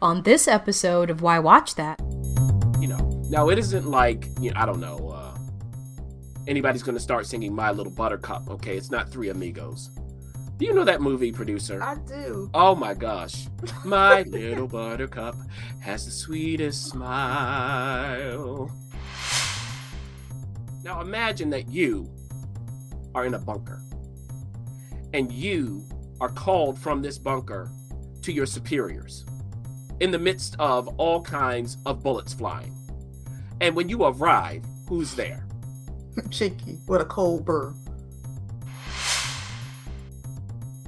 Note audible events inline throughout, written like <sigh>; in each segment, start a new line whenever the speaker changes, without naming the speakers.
on this episode of Why Watch That.
You know, now it isn't like, you know, I don't know, uh, anybody's going to start singing My Little Buttercup, okay? It's not Three Amigos. Do you know that movie, producer?
I do.
Oh my gosh. My <laughs> little buttercup has the sweetest smile. Now imagine that you are in a bunker and you are called from this bunker to your superiors in the midst of all kinds of bullets flying. And when you arrive, who's there? <laughs>
Chicky what a cold burr.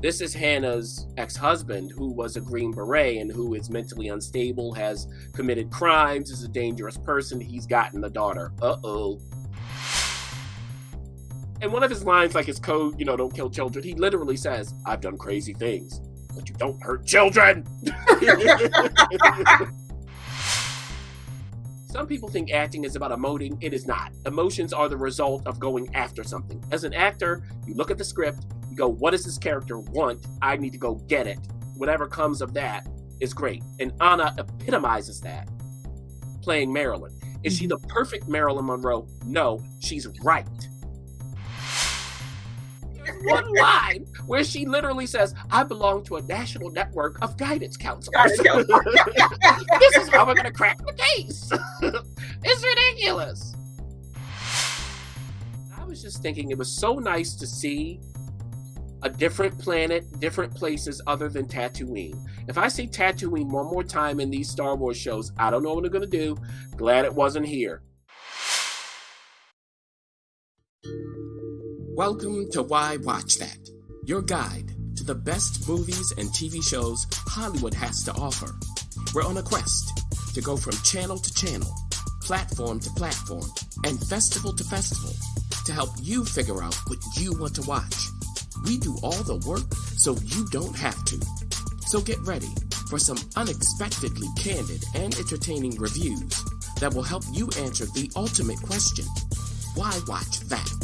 This is Hannah's ex husband, who was a Green Beret and who is mentally unstable, has committed crimes, is a dangerous person. He's gotten a daughter. Uh oh. And one of his lines, like his code, you know, don't kill children, he literally says, I've done crazy things, but you don't hurt children. <laughs> Some people think acting is about emoting. It is not. Emotions are the result of going after something. As an actor, you look at the script, you go, what does this character want? I need to go get it. Whatever comes of that is great. And Anna epitomizes that, playing Marilyn. Is she mm-hmm. the perfect Marilyn Monroe? No, she's right. One line where she literally says, I belong to a national network of guidance counselors. <laughs> this is how we're going to crack the case. <laughs> it's ridiculous. I was just thinking it was so nice to see a different planet, different places other than Tatooine. If I see Tatooine one more time in these Star Wars shows, I don't know what I'm going to do. Glad it wasn't here. Welcome to Why Watch That, your guide to the best movies and TV shows Hollywood has to offer. We're on a quest to go from channel to channel, platform to platform, and festival to festival to help you figure out what you want to watch. We do all the work so you don't have to. So get ready for some unexpectedly candid and entertaining reviews that will help you answer the ultimate question why watch that?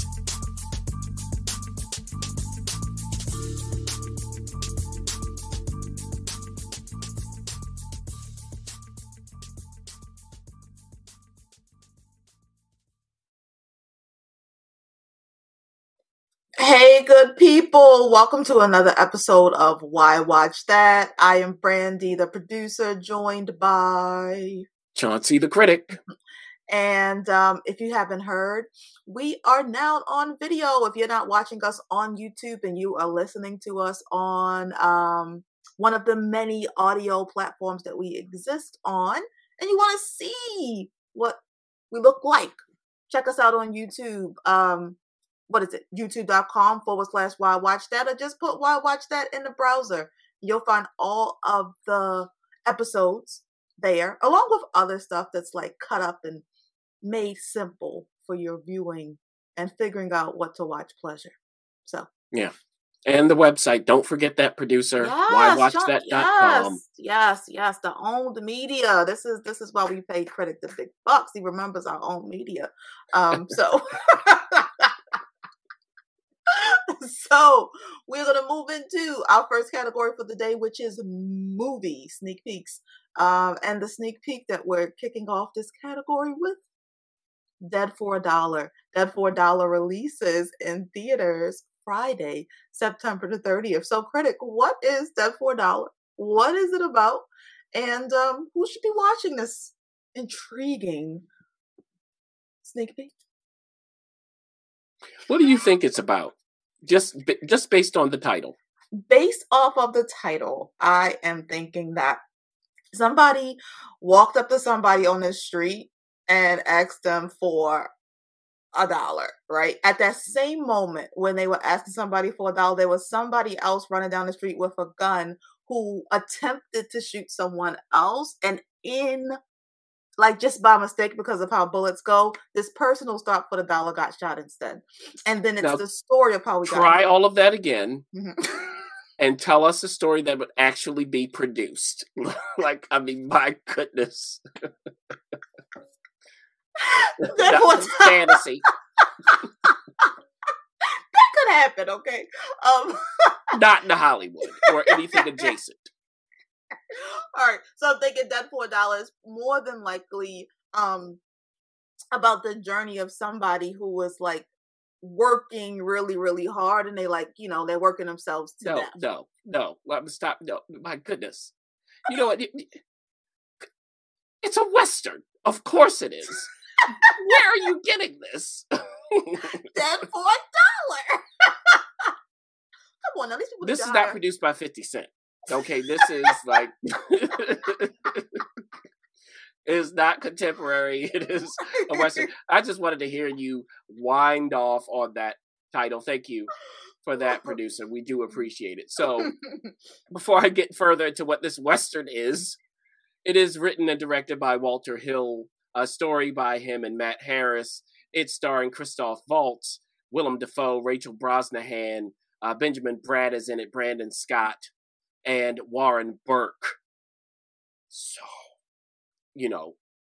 Welcome to another episode of Why Watch That. I am Brandy, the producer, joined by
Chauncey the critic.
And um, if you haven't heard, we are now on video. If you're not watching us on YouTube and you are listening to us on um, one of the many audio platforms that we exist on, and you want to see what we look like, check us out on YouTube. Um, what is it? YouTube.com forward slash why watch that, or just put why watch that in the browser. You'll find all of the episodes there, along with other stuff that's like cut up and made simple for your viewing and figuring out what to watch pleasure. So
Yeah. And the website. Don't forget that producer.
yes,
whywatchthat.com.
yes, yes, yes, the owned media. This is this is why we pay critic the big bucks. He remembers our own media. Um, so <laughs> <laughs> so we're gonna move into our first category for the day, which is movie sneak peeks. Um, and the sneak peek that we're kicking off this category with Dead for a Dollar. Dead for a Dollar releases in theaters Friday, September the 30th. So, critic, what is Dead for a Dollar? What is it about? And um, who should be watching this intriguing sneak peek?
What do you think it's about? Just just based on the title.
based off of the title, I am thinking that somebody walked up to somebody on the street and asked them for a dollar, right? At that same moment when they were asking somebody for a dollar, there was somebody else running down the street with a gun who attempted to shoot someone else and in like just by mistake because of how bullets go, this person who stopped for the dollar got shot instead. And then it's
Now,
the story of how we got
Try all of that again
Mhm. <laughs>
and tell us a story that would actually be produced. <laughs> like, I mean, my goodness. <laughs>
That was-
fantasy.
that could happen, okay? Um
Not in Hollywood or anything adjacent. <laughs>
All right. So I'm thinking Dead for a Dollar is more than likely um about the journey of somebody who was like working really, really hard and they like, you know, they're working themselves to
No,
death.
no, no. Let me stop. No, my goodness. You <laughs> know what? It- it- It's a western. Of course it is. Where are you getting this?
Dead for a dollar. Come on, now these people
this is not produced by 50 Cent. Okay, this is like <laughs> is not contemporary. It is a western. <laughs> I just wanted to hear you wind off on that title. Thank you for that, producer. We do appreciate it. So, <laughs> before I get further into what this western is, it is written and directed by Walter Hill, a story by him and Matt Harris. It's starring Christoph Waltz, Willem Dafoe, Rachel Brosnahan, uh, Benjamin Bratt is in it, Brandon Scott, and Warren Burke. So, you know,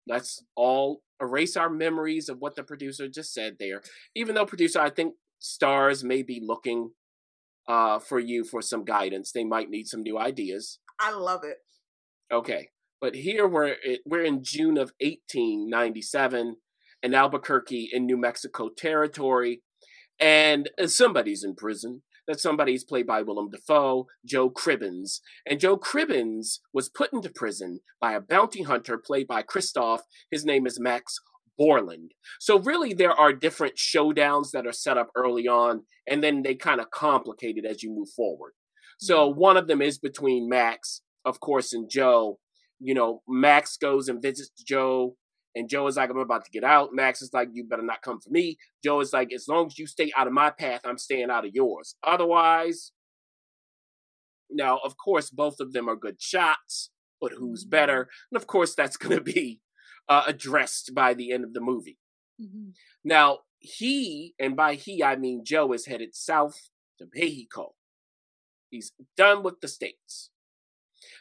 let's all erase our memories of what the producer just said there. Even though producer, I think stars may be looking uh, for you for some guidance. They might need some new ideas.
I love it.
Okay, but here we're we're in June of 1897 in Albuquerque in New Mexico territory, and somebody's in prison. That somebody's played by Willem Dafoe, Joe Cribbins, and Joe Cribbins was put into prison by a bounty hunter played by Christoph. His name is Max Borland. So really, there are different showdowns that are set up early on, and then they kind of complicate it as you move forward. So mm-hmm. one of them is between Max, of course, and Joe. You know, Max goes and visits Joe, and Joe is like, I'm about to get out. Max is like, You better not come for me. Joe is like, As long as you stay out of my path, I'm staying out of yours. Otherwise, now, of course, both of them are good shots, but who's better? And of course, that's <laughs> going to be uh, addressed by the end of the movie.
Mm-hmm.
Now, he, and by he, I mean Joe, is headed south to Mexico. He's done with the States.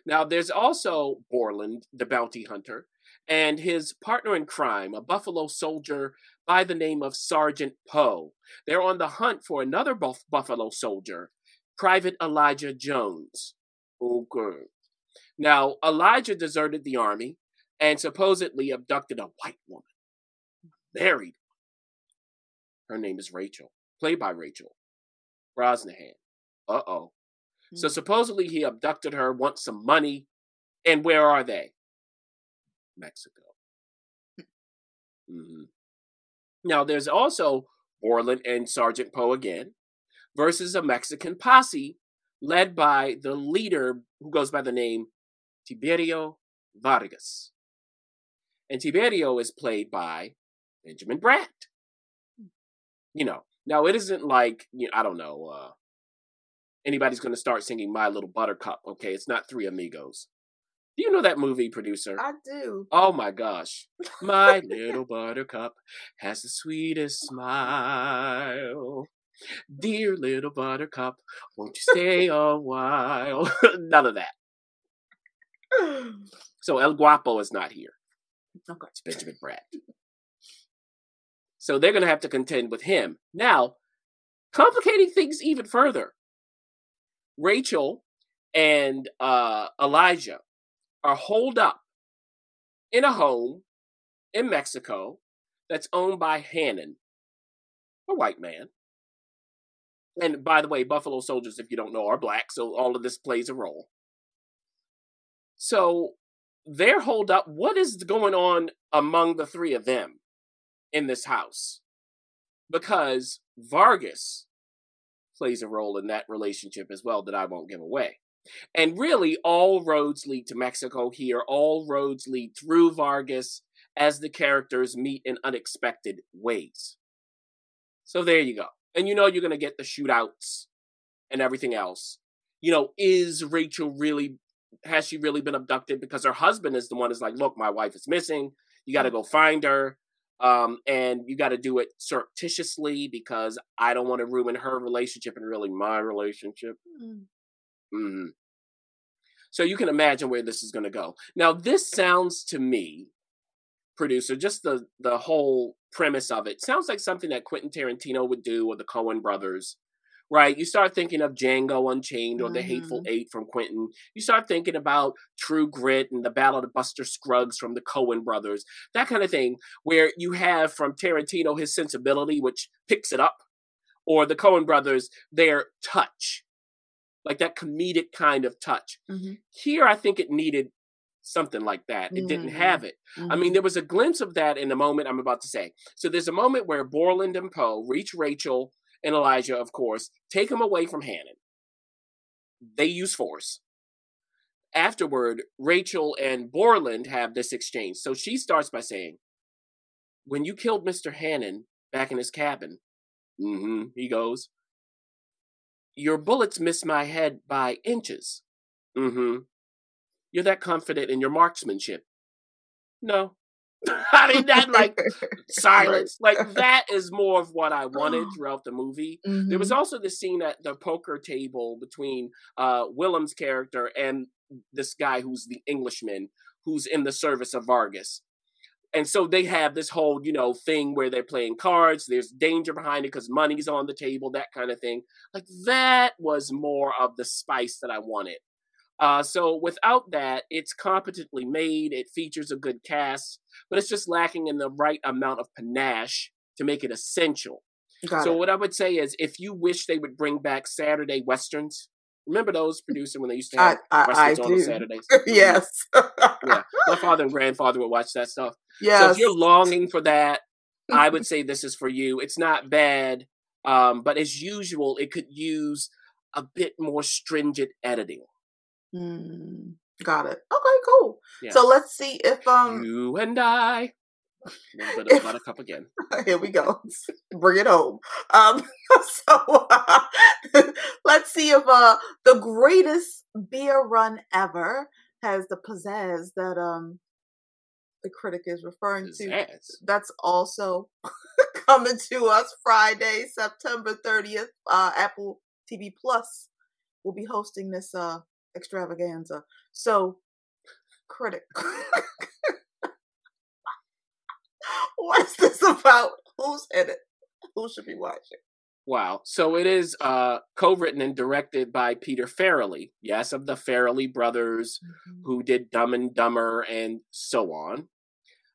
Now, there's also Borland, the bounty hunter, and his partner in crime, a Buffalo soldier by the name of Sergeant Poe. They're on the hunt for another buff- Buffalo soldier, Private Elijah Jones. Okay. Now, Elijah deserted the army and supposedly abducted a white woman, married. Her name is Rachel, played by Rachel Brosnahan. Uh oh. So supposedly he abducted her, wants some money, and where are they? Mexico. hmm Now there's also Borland and Sergeant Poe again versus a Mexican posse led by the leader who goes by the name Tiberio Vargas. And Tiberio is played by Benjamin Bratt. You know, now it isn't like, you know, I don't know, uh, anybody's going to start singing My Little Buttercup. Okay, it's not Three Amigos. Do you know that movie, producer?
I do.
Oh my gosh. My <laughs> little buttercup has the sweetest smile. Dear little buttercup, won't you stay a while? <laughs> None of that. <sighs> So El Guapo is not here.
Okay.
It's Benjamin Bratt. So they're going to have to contend with him. Now, complicating things even further. Rachel and uh, Elijah are holed up in a home in Mexico that's owned by Hannon, a white man. And by the way, Buffalo soldiers, if you don't know, are black, so all of this plays a role. So they're holed up. What is going on among the three of them in this house? Because Vargas plays a role in that relationship as well that I won't give away. And really, all roads lead to Mexico here. All roads lead through Vargas as the characters meet in unexpected ways. So there you go. And you know you're going to get the shootouts and everything else. You know, is Rachel really, has she really been abducted? Because her husband is the one who's like, look, my wife is missing. You got to go find her. Um, and you got to do it surreptitiously because I don't want to ruin her relationship and really my relationship.
Mm.
Hmm So you can imagine where this is going to go. Now, this sounds to me, producer, just the the whole premise of it sounds like something that Quentin Tarantino would do or the Coen brothers, right? You start thinking of Django Unchained or The Hateful
Mhm.
Eight from Quentin. You start thinking about True Grit and The Ballad of Buster Scruggs from the Coen brothers, that kind of thing, where you have from Tarantino his sensibility, which picks it up, or the Coen brothers, their touch, like that comedic kind of touch.
Mhm.
Here, I think it needed something like that. It didn't
Mhm.
have it. I mean, there was a glimpse of that in the moment I'm about to say. So there's a moment where Borland and Poe reach Rachel and Elijah, of course, take him away from Hannon. They use force. Afterward, Rachel and Borland have this exchange. So she starts by saying, When you killed Mr. Hannon back in his cabin, mm-hmm, he goes, Your bullets miss my head by inches. Mm-hmm. You're that confident in your marksmanship. No. <laughs> I mean that like <laughs> silence. Like <laughs> that is more of what I wanted throughout the movie. There was
Mhm.
also the scene at the poker table between uh Willem's character and this guy who's the Englishman who's in the service of Vargas. And so they have this whole, you know, thing where they're playing cards. There's danger behind it because money's on the table, that kind of thing. Like that was more of the spice that I wanted. Uh, so without that, it's competently made. It features a good cast, but it's just lacking in the right amount of panache to make it essential.
Got
so
it.
what I would say is, if you wish they would bring back Saturday westerns, remember those producer when they used to have
I, I
westerns on. Saturdays? <laughs> Mhm.
yes.
yeah. My <laughs> father and grandfather would watch that stuff. So
yes.
if you're longing for that, I would <laughs> say this is for you. It's not bad, um, but as usual, it could use a bit more stringent editing.
Mm, got it. Okay, cool.
Yeah.
So let's see if um
you and I. Little bit of Buttercup again. <laughs>
here we go. Bring it home. Um <laughs> so uh, <laughs> let's see if uh the greatest beer run ever has the pizzazz that um the critic is referring to. That's also coming to us Friday, September 30th. Uh Apple TV Plus will be hosting this uh extravaganza. So critic what is this about? Who's in it? Who should be watching?
Wow. So it is uh, co-written and directed by Peter Farrelly. Yes, of the Farrelly brothers who did Dumb and Dumber and so on.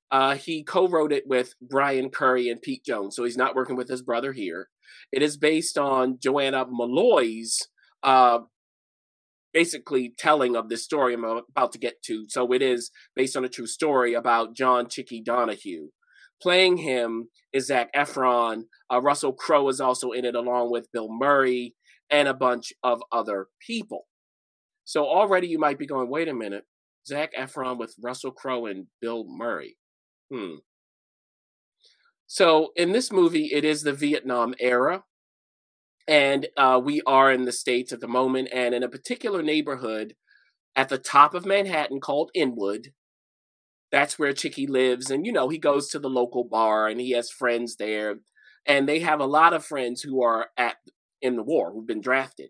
Uh, he co-wrote it with Brian Currie and Pete Jones, so he's not working with his brother here. It is based on Joanna Molloy's uh, basically telling of this story I'm about to get to. So it is based on a true story about John Chicky Donohue. Playing him is Zac Efron. Uh, Russell Crowe is also in it, along with Bill Murray and a bunch of other people. So already you might be going, wait a minute, Zac Efron with Russell Crowe and Bill Murray. Hmm. So in this movie, it is the Vietnam era, and uh, we are in the states at the moment, and in a particular neighborhood at the top of Manhattan called Inwood. That's where Chicky lives, and you know he goes to the local bar, and he has friends there, and they have a lot of friends who are at in the war who've been drafted.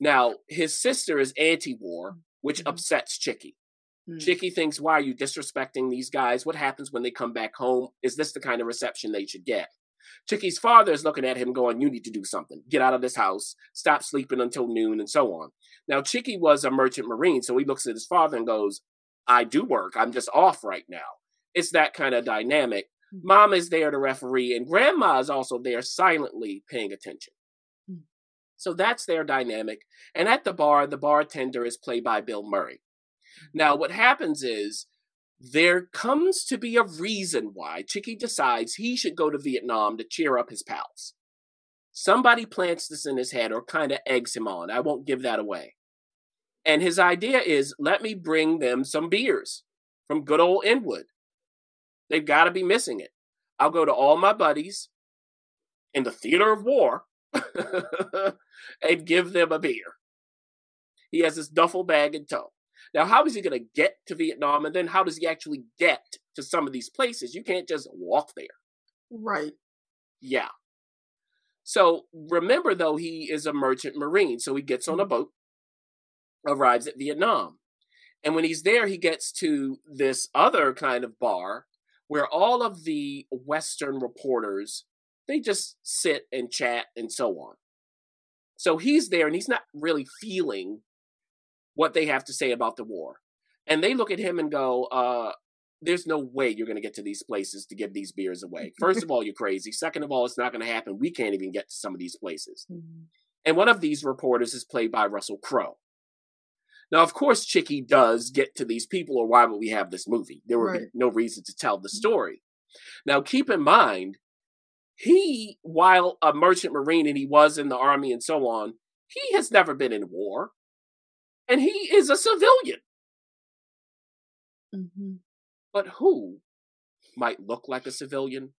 Now his sister is anti-war, which
Mhm.
upsets Chicky.
Mm.
Chicky thinks, why are you disrespecting these guys? What happens when they come back home? Is this the kind of reception they should get? Chicky's father is looking at him going, you need to do something. Get out of this house. Stop sleeping until noon and so on. Now, Chicky was a merchant marine, so he looks at his father and goes, I do work. I'm just off right now. It's that kind of dynamic. Mom is there to referee, and grandma is also there silently paying attention.
Mm.
So that's their dynamic. And at the bar, the bartender is played by Bill Murray. Now, what happens is there comes to be a reason why Chicky decides he should go to Vietnam to cheer up his pals. Somebody plants this in his head or kind of eggs him on. I won't give that away. And his idea is let me bring them some beers from good old Inwood. They've got to be missing it. I'll go to all my buddies in the theater of war <laughs> and give them a beer. He has this duffel bag in tow. Now, how is he going to get to Vietnam? And then how does he actually get to some of these places? You can't just walk there.
Right.
Yeah. So remember, though, he is a merchant marine. So he gets on a mm-hmm. boat, arrives at Vietnam. And when he's there, he gets to this other kind of bar where all of the Western reporters, they just sit and chat and so on. So he's there and he's not really feeling what they have to say about the war. And they look at him and go, uh, there's no way you're going to get to these places to give these beers away. <laughs> First of all, you're crazy. Second of all, it's not going to happen. We can't even get to some of these places. Mm-hmm. And one of these reporters is played by Russell Crowe. Now, of course, Chicky does get to these people, or why would we have this movie? There would right. be no reason to tell the story. Now, keep in mind, he, while a merchant marine and he was in the army and so on, he has never been in war. And he is a civilian. Mm-hmm. But who might look like a civilian,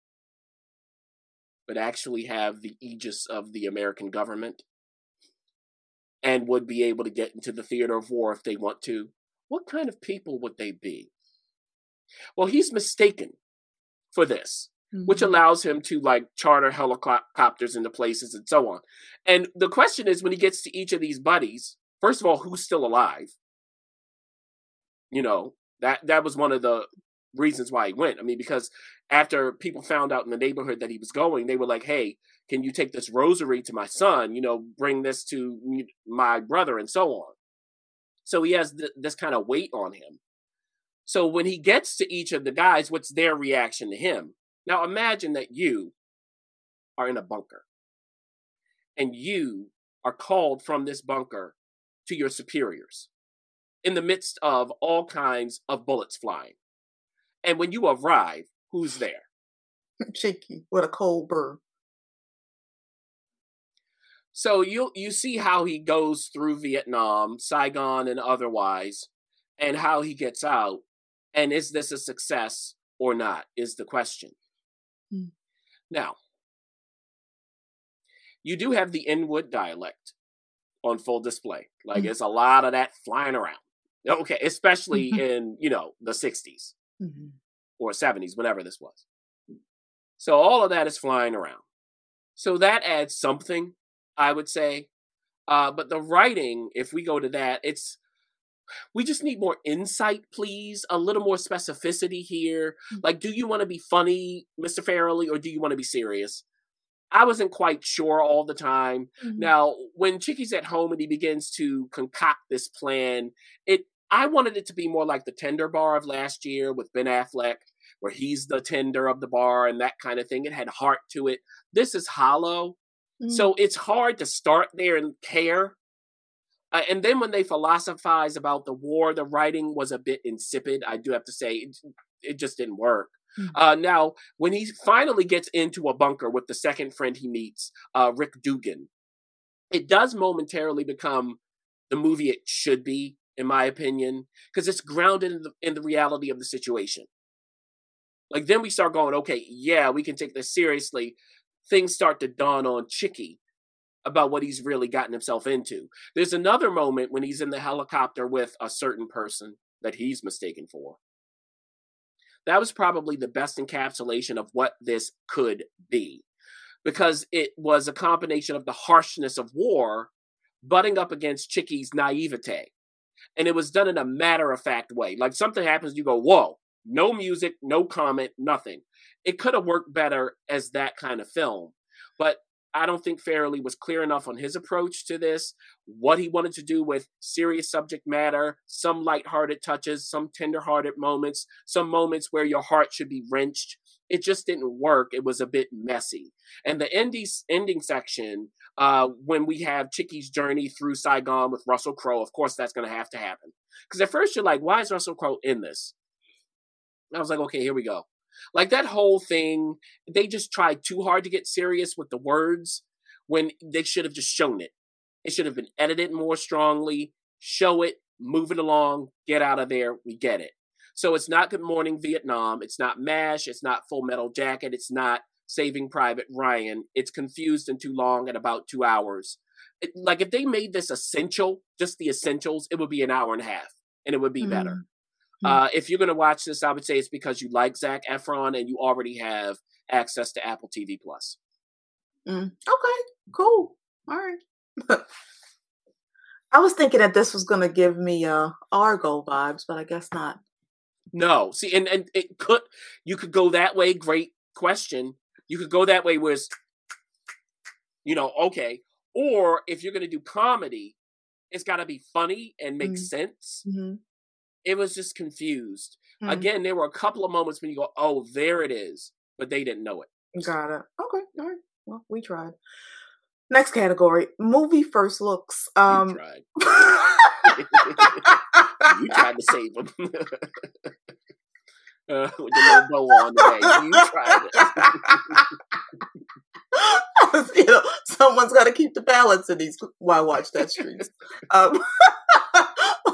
but actually have the aegis of the American government and would be able to get into the theater of war if they want to? What kind of people would they be? Well, he's mistaken for this, mm-hmm. which allows him to like charter helicopters into places and so on. And the question is when he gets to each of these buddies, first of all, who's still alive? You know, that that was one of the reasons why he went. I mean, because after people found out in the neighborhood that he was going, they were like, "Hey, can you take this rosary to my son? You know, bring this to my brother, and so on." So he has th- this kind of weight on him. So when he gets to each of the guys, what's their reaction to him? Now imagine that you are in a bunker, and you are called from this bunker to your superiors in the midst of all kinds of bullets flying. And when you arrive, who's there? <laughs>
Chicky What a cold burr.
So you you see how he goes through Vietnam, Saigon, and otherwise, and how he gets out. And is this a success or not? Is the question. Hmm. Now, you do have the Inwood dialect on full display. Like, mm. it's a lot of that flying around. Okay, especially mm-hmm. in you know the '60s mm-hmm. or '70s, whenever this was. So all of that is flying around. So that adds something, I would say. Uh, but the writing, if we go to that, it's we just need more insight, please. A little more specificity here. Mm-hmm. Like, do you want to be funny, Mr. Farrelly, or do you want to be serious? I wasn't quite sure all the time. Mm-hmm. Now, when Chicky's at home and he begins to concoct this plan, it I wanted it to be more like the tender bar of last year with Ben Affleck, where he's the tender of the bar and that kind of thing. It had heart to it. This is hollow. Mm-hmm. So it's hard to start there and care. Uh, and then when they philosophize about the war, the writing was a bit insipid. I do have to say, it, it just didn't work. Mm-hmm. Uh, now, when he finally gets into a bunker with the second friend he meets, uh, Rick Dugan, it does momentarily become the movie it should be, in my opinion, because it's grounded in the, in the reality of the situation. Like then we start going, okay, yeah, we can take this seriously. Things start to dawn on Chicky about what he's really gotten himself into. There's another moment when he's in the helicopter with a certain person that he's mistaken for that was probably the best encapsulation of what this could be because it was a combination of the harshness of war butting up against Chicky's naivete. And it was done in a matter of fact way. Like something happens, you go, whoa, no music, no comment, nothing. It could have worked better as that kind of film. But I don't think Farrelly was clear enough on his approach to this, what he wanted to do with serious subject matter, some lighthearted touches, some tenderhearted moments, some moments where your heart should be wrenched. It just didn't work. It was a bit messy. And the ending, ending section, uh, when we have Chicky's journey through Saigon with Russell Crowe, of course that's going to have to happen. Because at first you're like, why is Russell Crowe in this? And I was like, okay, here we go. Like that whole thing, they just tried too hard to get serious with the words when they should have just shown it. It should have been edited more strongly, show it, move it along, get out of there, we get it. So it's not Good Morning Vietnam, it's not MASH, it's not Full Metal Jacket, it's not Saving Private Ryan. It's confused and too long at about two hours. It, like if they made this essential, just the essentials, it would be an hour and a half and it would be mm. better. Hmm. Uh, if you're going to watch this, I would say it's because you like Zac Efron and you already have access to Apple TV Plus.
Mm. Okay, cool. All right. <laughs> I was thinking that this was going to give me uh, Argo vibes, but I guess not.
No, see, and and it could you could go that way. Great question. You could go that way, with, you know, okay, or if you're going to do comedy, it's got to be funny and make
Mhm.
sense.
hmm
It was just confused.
Mhm.
Again, there were a couple of moments when you go, "Oh, there it is," but they didn't know it.
Got it. Okay. All right. Well, we tried. Next category: movie first looks.
You
Um.
tried. <laughs> you tried to save them. <laughs> uh, with the little bow on today. You tried it.
you <laughs> know, someone's got to keep the balance in these. Why watch that streets? um,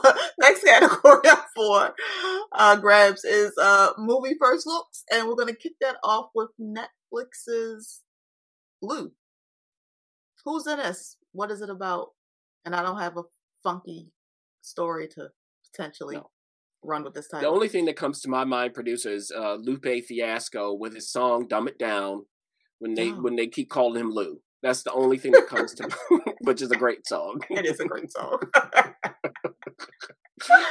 <laughs> next category up for uh, grabs is uh, movie first looks, and we're gonna kick that off with Netflix's Lou. Who's in this? What is it about? And I don't have a funky story to potentially
No.
run with this title.
The only thing that comes to my mind, producer, is uh, Lupe Fiasco with his song "Dumb It Down." When they
Oh.
when they keep calling him Lou, that's the only thing that comes to <laughs> mind, which is a great song. <laughs>
it is a great song. <laughs>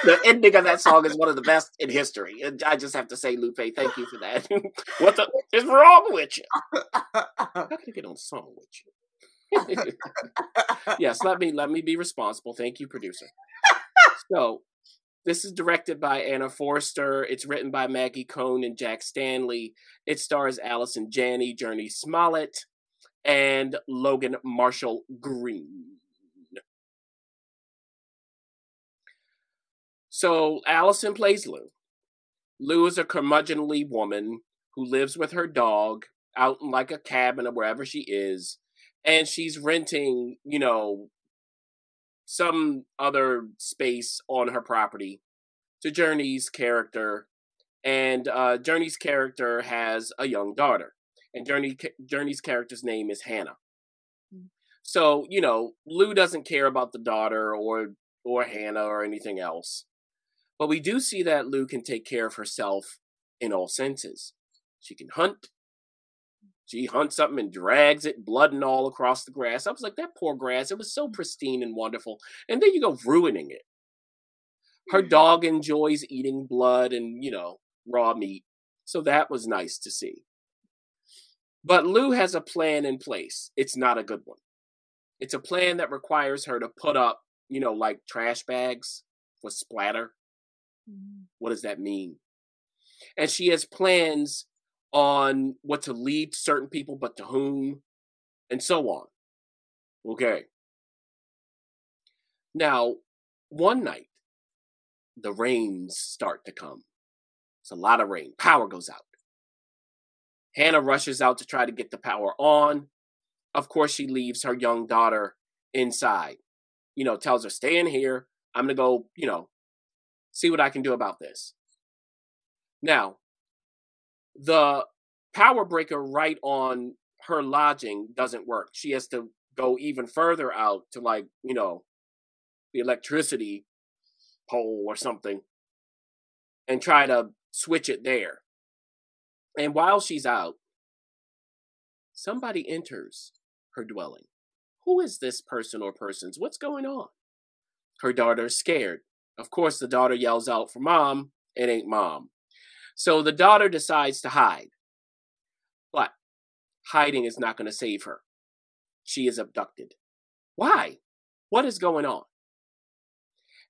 the ending of that song is one of the best in history. And I just have to say, Lupe, thank you for that. what the is wrong with you? How can I get on song with you? yes, let me let me be responsible. Thank you, producer. So, this is directed by Anna Forster. It's written by Maggie Cohn and Jack Stanley. It stars Allison Janney, Jurnee Smollett, and Logan Marshall Green. So, Allison plays Lou. Lou is a curmudgeonly woman who lives with her dog out in like a cabin or wherever she is and she's renting, you know, some other space on her property to Jurnee's character, and uh, Jurnee's character has a young daughter, and Jurnee Jurnee's character's name is Hannah.
Mm.
So you know, Lou doesn't care about the daughter or or Hannah or anything else, but we do see that Lou can take care of herself in all senses. She can hunt, she hunts something and drags it, blood and all across the grass. I was like, that poor grass. It was so pristine and wonderful. And then you go ruining it. Her dog enjoys eating blood and, you know, raw meat. So that was nice to see. But Lou has a plan in place. It's not a good one. It's a plan that requires her to put up, you know, like trash bags for splatter. Mm-hmm. What does that mean? And she has plans on what to leave to certain people, but to whom, and so on. Okay. Now, one night, the rains start to come. It's a lot of rain. Power goes out. Hannah rushes out to try to get the power on. Of course, she leaves her young daughter inside. You know, tells her, stay in here. I'm going to go, you know, see what I can do about this. Now, the power breaker right on her lodging doesn't work. She has to go even further out to like, you know, the electricity pole or something and try to switch it there. And while she's out, somebody enters her dwelling. Who is this person or persons? What's going on? Her daughter's scared. Of course, the daughter yells out for mom. It ain't mom. So the daughter decides to hide. But hiding is not going to save her. She is abducted. Why? What is going on?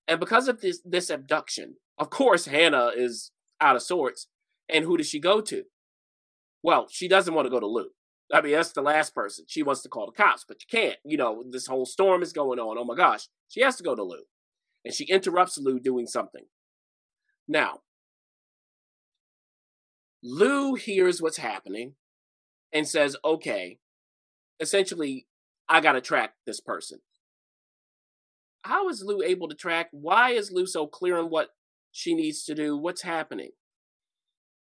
And because of this, this abduction, of course, Hannah is out of sorts. And who does she go to? Well, she doesn't want to go to Lou. I mean, that's the last person. She wants to call the cops, but you can't. You know, this whole storm is going on. Oh my gosh. She has to go to Lou. And she interrupts Lou doing something. Now, Lou hears what's happening and says, okay, essentially, I got to track this person. How is Lou able to track? Why is Lou so clear on what she needs to do? What's happening?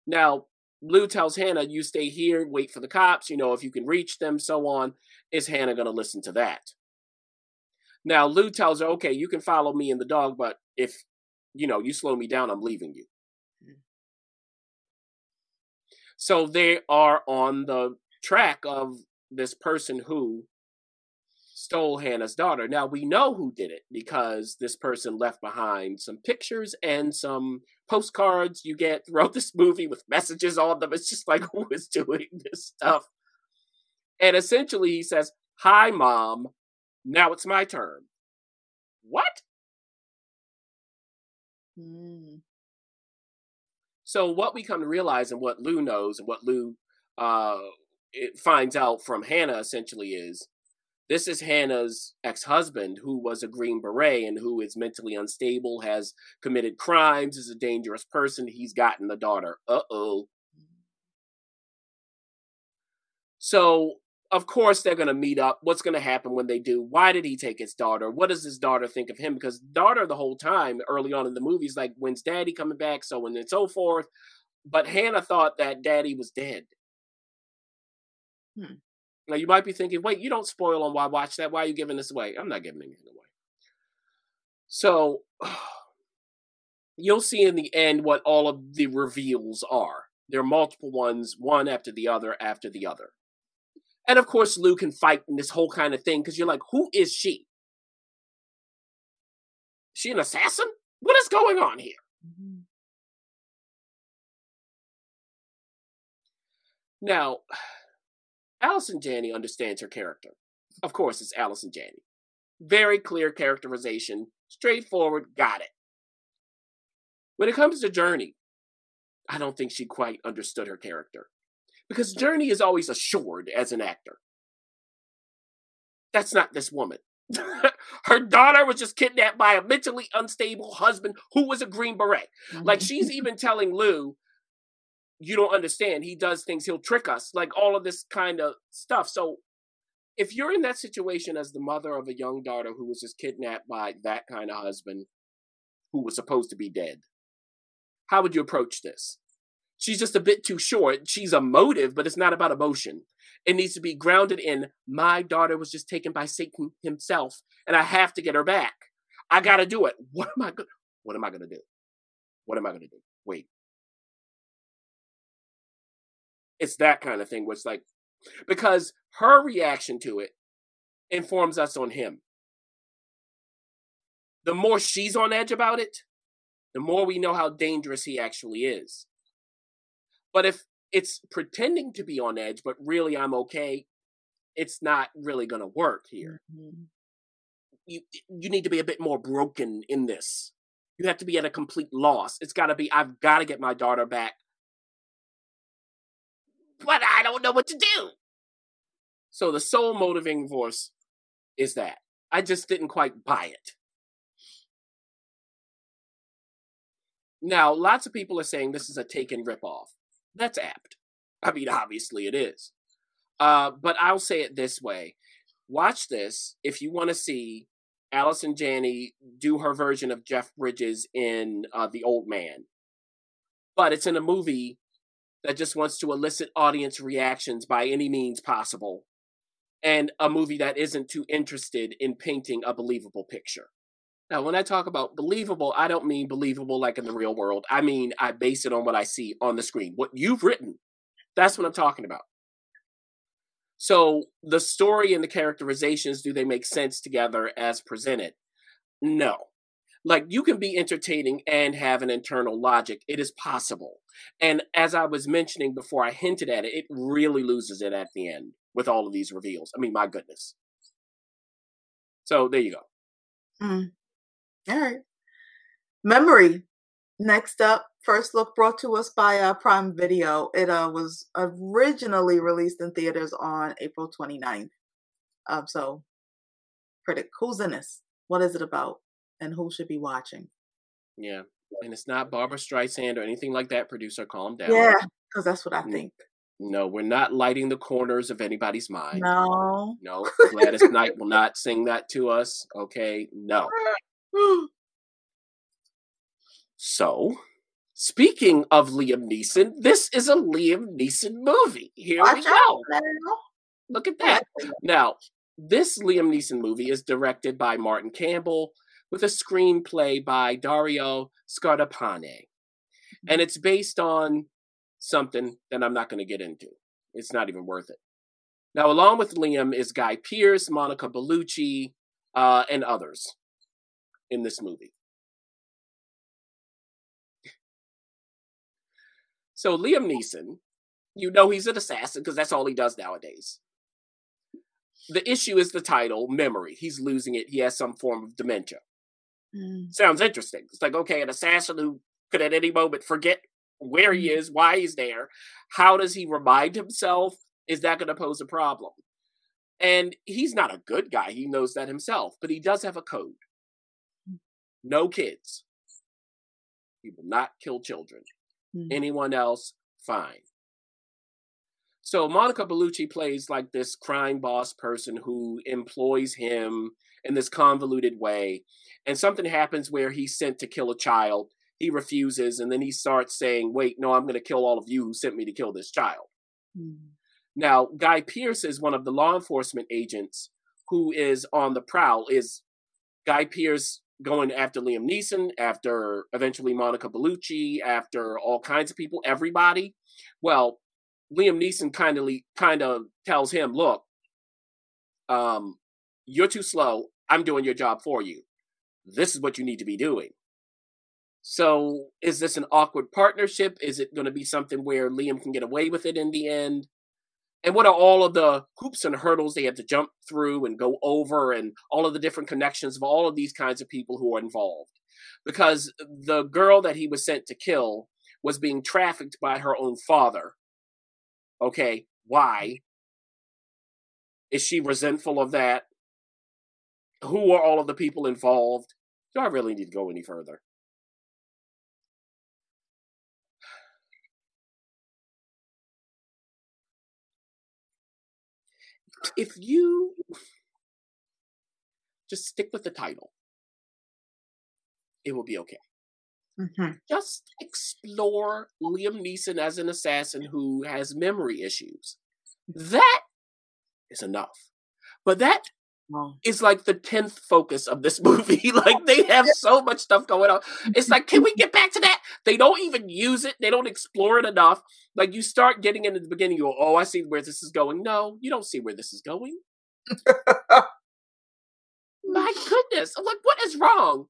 Now, Lou tells Hannah, you stay here, wait for the cops, you know, if you can reach them, so on. Is Hannah going to listen to that? Now, Lou tells her, okay, you can follow me and the dog, but if, you know, you slow me down, I'm leaving you. Hmm. So they are on the track of this person who stole Hannah's daughter. Now we know who did it because this person left behind some pictures and some postcards you get throughout <laughs> this movie with messages on them. It's just like, <laughs> who is doing this stuff? And essentially he says, Hi, mom. Now it's my turn. What?
Mm.
So what we come to realize and what Lou knows and what Lou uh, it finds out from Hannah essentially is this is Hannah's ex-husband who was a Green Beret and who is mentally unstable, has committed crimes, is a dangerous person. He's gotten a daughter. Uh-oh. So of course they're going to meet up. What's going to happen when they do? Why did he take his daughter? What does his daughter think of him? Because daughter the whole time early on in the movies like when's daddy coming back so on and so forth. But Hannah thought that daddy was dead.
Hmm.
Now you might be thinking, wait, you don't spoil on why watch that. Why are you giving this away? I'm not giving anything away. So <sighs> you'll see in the end what all of the reveals are. There are multiple ones, one after the other after the other. And of course, Lou can fight in this whole kind of thing because you're like, who is she? She an assassin? What is going on here?
Mm-hmm.
Now, Allison Janney understands her character. Of course, it's Allison Janney. Very clear characterization, straightforward, got it. When it comes to Jurnee, I don't think she quite understood her character because Jurnee is always assured as an actor. That's not this woman. <laughs> Her daughter was just kidnapped by a mentally unstable husband who was a Green Beret. Like she's <laughs> even telling Lou, you don't understand. He does things, he'll trick us, like all of this kind of stuff. So if you're in that situation as the mother of a young daughter who was just kidnapped by that kind of husband who was supposed to be dead, how would you approach this? She's just a bit too short. She's emotive, but it's not about emotion. It needs to be grounded in my daughter was just taken by Satan himself, and I have to get her back. I gotta do it. What am I go- what am I gonna do? What am I gonna do? Wait. It's that kind of thing where it's like because her reaction to it informs us on him. The more she's on edge about it, the more we know how dangerous he actually is. But if it's pretending to be on edge, but really I'm okay, it's not really going to work here.
Mm-hmm.
You you need to be a bit more broken in this. You have to be at a complete loss. It's got to be I've got to get my daughter back. But I don't know what to do. So the sole motivating force is that. I just didn't quite buy it. Now, lots of people are saying this is a taken ripoff. That's apt. I mean, obviously it is. Uh, but I'll say it this way watch this if you want to see Allison Janney do her version of Jeff Bridges in uh, The Old Man. But it's in a movie that just wants to elicit audience reactions by any means possible, and a movie that isn't too interested in painting a believable picture. Now, when I talk about believable, I don't mean believable like in the real world. I mean, I base it on what I see on the screen. What you've written, that's what I'm talking about. So, the story and the characterizations, do they make sense together as presented? No. Like, you can be entertaining and have an internal logic. It is possible. And as I was mentioning before I hinted at it, it really loses it at the end with all of these reveals. I mean, my goodness. So, there you go.
Mm. All right. Memory. Next up, first look brought to us by uh, Prime Video. It uh, was originally released in theaters on April 29th. Um, so, critic, who's in this? What is it about? And who should be watching?
Yeah. And it's not Barbra Streisand or anything like that. Producer, calm down.
Yeah, because that's what I think.
No, we're not lighting the corners of anybody's mind.
No.
No. <laughs> Gladys Knight will not sing that to us. Okay. No. So, speaking of Liam Neeson, this is a Liam Neeson movie. Here
Watch
we go.
out.
Look at that. Now, this Liam Neeson movie is directed by Martin Campbell with a screenplay by Dario Scardapane. And it's based on something that I'm not going to get into. It's not even worth it. Now, along with Liam is Guy Pearce, Monica Bellucci, uh, and others in this movie. So Liam Neeson, you know he's an assassin because that's all he does nowadays. the issue is the title, memory. He's losing it. He has some form of dementia.
Mm.
Sounds interesting. It's like, okay, an assassin who could at any moment forget where he is, why he's there. How does he remind himself? Is that going to pose a problem? And he's not a good guy. He knows that himself, but he does have a code. No kids. He will not kill children.
Mm.
Anyone else, fine. So Monica Bellucci plays like this crime boss person who employs him in this convoluted way. And something happens where he's sent to kill a child. He refuses, and then he starts saying, Wait, no, I'm going to kill all of you who sent me to kill this child.
Mm.
Now, Guy Pearce is one of the law enforcement agents who is on the prowl. Is Guy Pearce going after Liam Neeson, after eventually Monica Bellucci, after all kinds of people, everybody? Well, Liam Neeson kindly kind of tells him, "Look, um, you're too slow. I'm doing your job for you. This is what you need to be doing." So, is this an awkward partnership? Is it going to be something where Liam can get away with it in the end? And what are all of the hoops and hurdles they have to jump through and go over, and all of the different connections of all of these kinds of people who are involved? Because the girl that he was sent to kill was being trafficked by her own father. Okay, why? Is she resentful of that? Who are all of the people involved? Do I really need to go any further? if you just stick with the title, it will be okay.
Mm-hmm.
Just explore Liam Neeson as an assassin who has memory issues. That is enough. But that
Wow.
is like the 10th focus of this <laughs> movie. like they have <laughs> so much stuff going on. It's like, can we get back to that? They don't even use it. They don't explore it enough. Like you start getting into the beginning, you go, oh, I see where this is going. No, you don't see where this is going. <laughs> My goodness. I'm like, what is wrong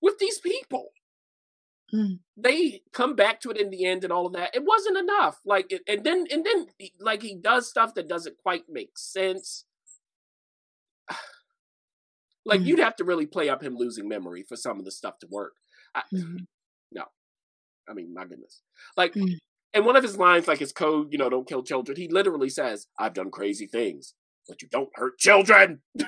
with these people?
Mm.
They come back to it in the end and all of that. It wasn't enough. Like, and then, and then, like, he does stuff that doesn't quite make sense. Like,
Mm.
you'd have to really play up him losing memory for some of the stuff to work. I, <sighs>
Mhm.
I mean, my goodness. Like,
Mm.
and one of his lines, like his code, you know, don't kill children, he literally says, I've done crazy things, but you don't hurt children. <laughs>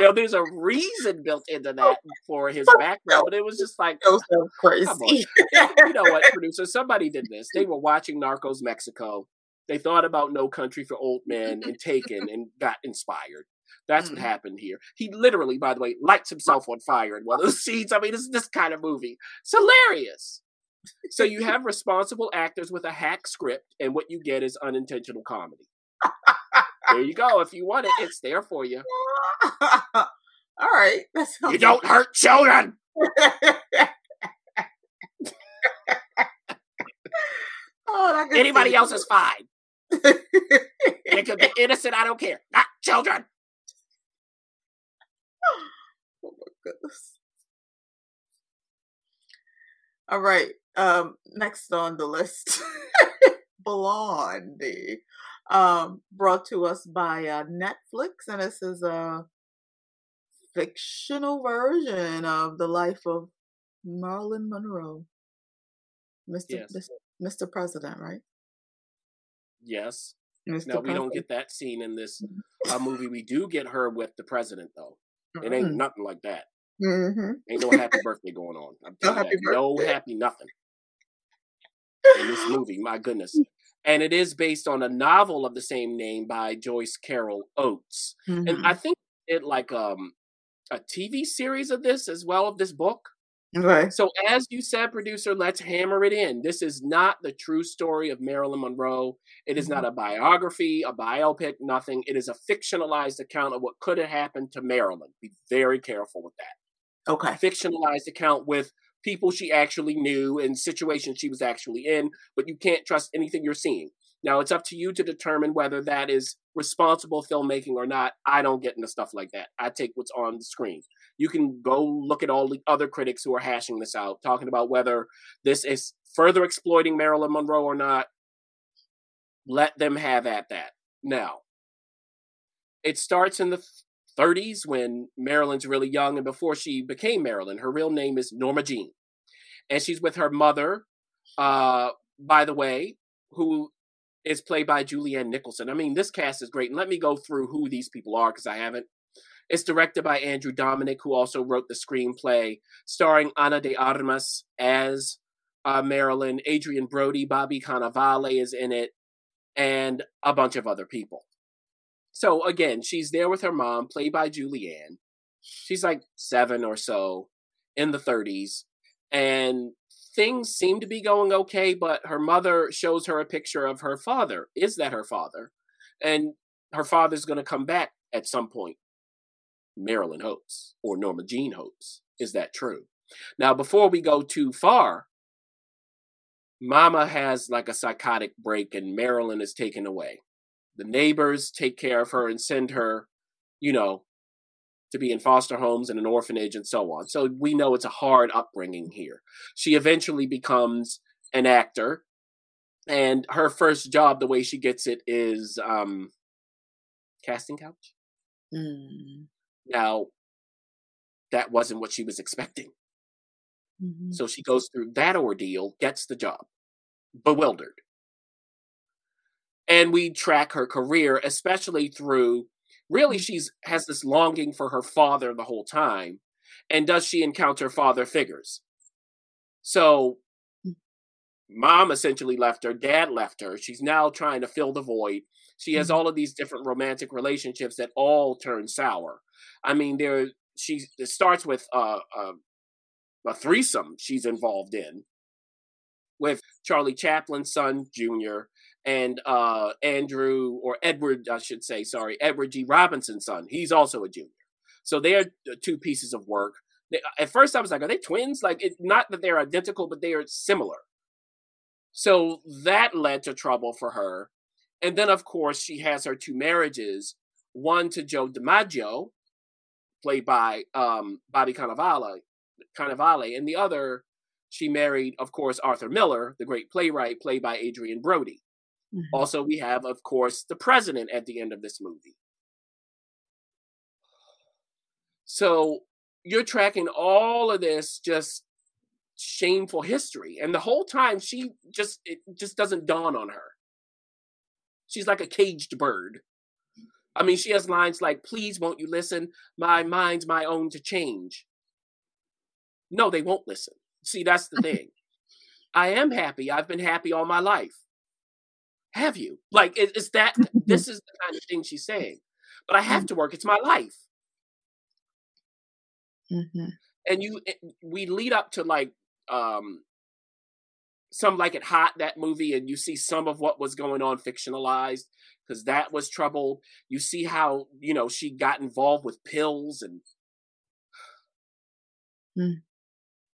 now, there's a reason built into that for his <laughs> background, but it was just like,
So, so crazy.
You know what, <laughs> producer? Somebody did this. They were watching Narcos Mexico. They thought about No Country for Old Men and Taken and got inspired. That's what
Mhm.
happened here. He literally, by the way, lights himself on fire in one of the scenes. I mean, it's this kind of movie. It's hilarious. So you have responsible actors with a hack script, and what you get is unintentional comedy. There you go. If you want it, it's there for you. <laughs>
All right.
You don't hurt children. <laughs>
oh,
Anybody else is fine.
It.
Could be innocent. I don't care. Not children.
oh my goodness. All right. Um, next on the list, <laughs> Blondie, um, brought to us by uh, Netflix, and this is a fictional version of the life of Marilyn Monroe, Mr.
Yes.
Mr. President, right?
Yes.
Mr.
No, we don't get that scene in this uh, movie. We do get her with the president, though. It ain't nothing like that.
Mm-hmm.
Ain't no happy <laughs> birthday going on. I'm
No
telling you
happy
that. No happy nothing in this <laughs> movie. My goodness. And it is based on a novel of the same name by Joyce Carol Oates.
Mm-hmm.
And I think it like um a TV series of this as well of this book.
Okay.
So as you said, producer, let's hammer it in. This is not the true story of Marilyn Monroe. It is not mm-hmm. a biography, a biopic, nothing. It is a fictionalized account of what could have happened to Marilyn. Be very careful with that.
Okay.
fictionalized account with people she actually knew and situations she was actually in, but you can't trust anything you're seeing. Now it's up to you to determine whether that is responsible filmmaking or not. I don't get into stuff like that. I take what's on the screen. You can go look at all the other critics who are hashing this out, talking about whether this is further exploiting Marilyn Monroe or not. let them have at that. Now, it starts in the 30s when Marilyn's really young, and before she became Marilyn, her real name is Norma Jean. And she's with her mother, uh, by the way, who is played by Julianne Nicholson. I mean, this cast is great. And let me go through who these people are because I haven't. It's directed by Andrew Dominik, who also wrote the screenplay, starring Ana de Armas as uh, Marilyn, Adrien Brody, Bobby Cannavale is in it, and a bunch of other people. So again, she's there with her mom, played by Julianne. She's like seven or so in the 30s, and things seem to be going okay, but her mother shows her a picture of her father. Is that her father? And her father's going to come back at some point. Marilyn hopes, or Norma Jean hopes. Is that true? Now, before we go too far, Mama has like a psychotic break and Marilyn is taken away. The neighbors take care of her and send her, you know, to be in foster homes and an orphanage and so on. So we know it's a hard upbringing here. She eventually becomes an actor, and her first job, the way she gets it, is um, casting couch. Mm. Now, that wasn't what she was expecting. Mm-hmm. So she goes through that ordeal, gets the job, bewildered. And we track her career, especially through really mm. she's has this longing for her father the whole time and does she encounter father figures so mm. mom essentially left her dad left her she's now trying to fill the void she has mm-hmm. all of these different romantic relationships that all turn sour i mean there she it starts with uh, uh, a threesome she's involved in with charlie chaplin's son junior and uh, Andrew or Edward, I should say, sorry, Edward G. Robinson's son. He's also a junior. So they're two pieces of work. At first, I was like, are they twins? Like, it, not that they're identical, but they are similar. So that led to trouble for her. And then, of course, she has her two marriages one to Joe DiMaggio, played by um, Bobby Cannavale, Cannavale, and the other, she married, of course, Arthur Miller, the great playwright, played by Adrien Brody. Mm-hmm. Also, we have, of course, the president at the end of this movie. So you're tracking all of this just shameful history. And the whole time she just it just doesn't dawn on her. She's like a caged bird. I mean, she has lines like, please won't you listen? My mind's my own to change. No, they won't listen. See, that's the <laughs> thing. I am happy. I've been happy all my life have you? Like, it's that, <laughs> this is the kind of thing she's saying. But I have mm. to work. It's my life. Mm-hmm. And you, eh, we lead up to like, um, some like it hot that movie and you see some of what was going on fictionalized because that was troubled. you see how you know she got involved with pills and mm.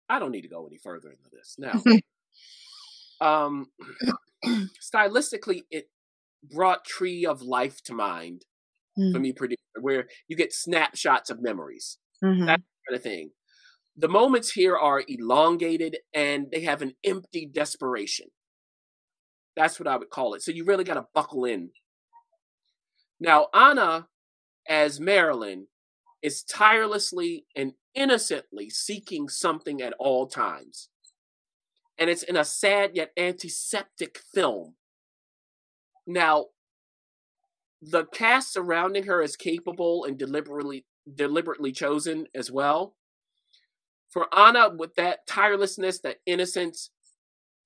i don't need to go any further into this now <laughs> um <clears throat> stylistically, it brought Tree of Life to mind mm. for me, producer, where you get snapshots of memories. Mm-hmm. That kind of thing. The moments here are elongated and they have an empty desperation. That's what I would call it. So you really got to buckle in. Now, Ana, as Marilyn, is tirelessly and innocently seeking something at all times and it's in a sad yet antiseptic film. Now, the cast surrounding her is capable and deliberately deliberately chosen as well. For Ana, with that tirelessness, that innocence,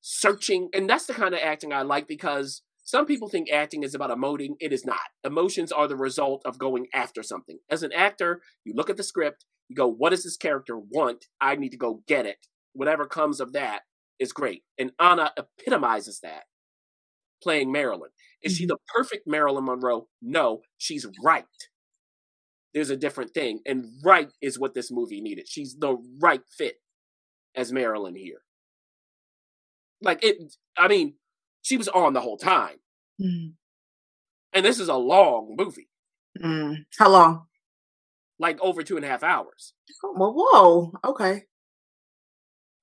searching, and that's the kind of acting I like because some people think acting is about emoting. It is not. Emotions are the result of going after something. As an actor, you look at the script, you go, what does this character want? I need to go get it. Whatever comes of that, is great. And Ana epitomizes that playing Marilyn. Is mm-hmm. she the perfect Marilyn Monroe? No, she's right. There's a different thing. And right is what this movie needed. She's the right fit as Marilyn here. Like it, I mean, she was on the whole time. Mm. And this is a long movie.
Mm. How long?
Like over two and a half hours.
Oh, well, whoa. Okay.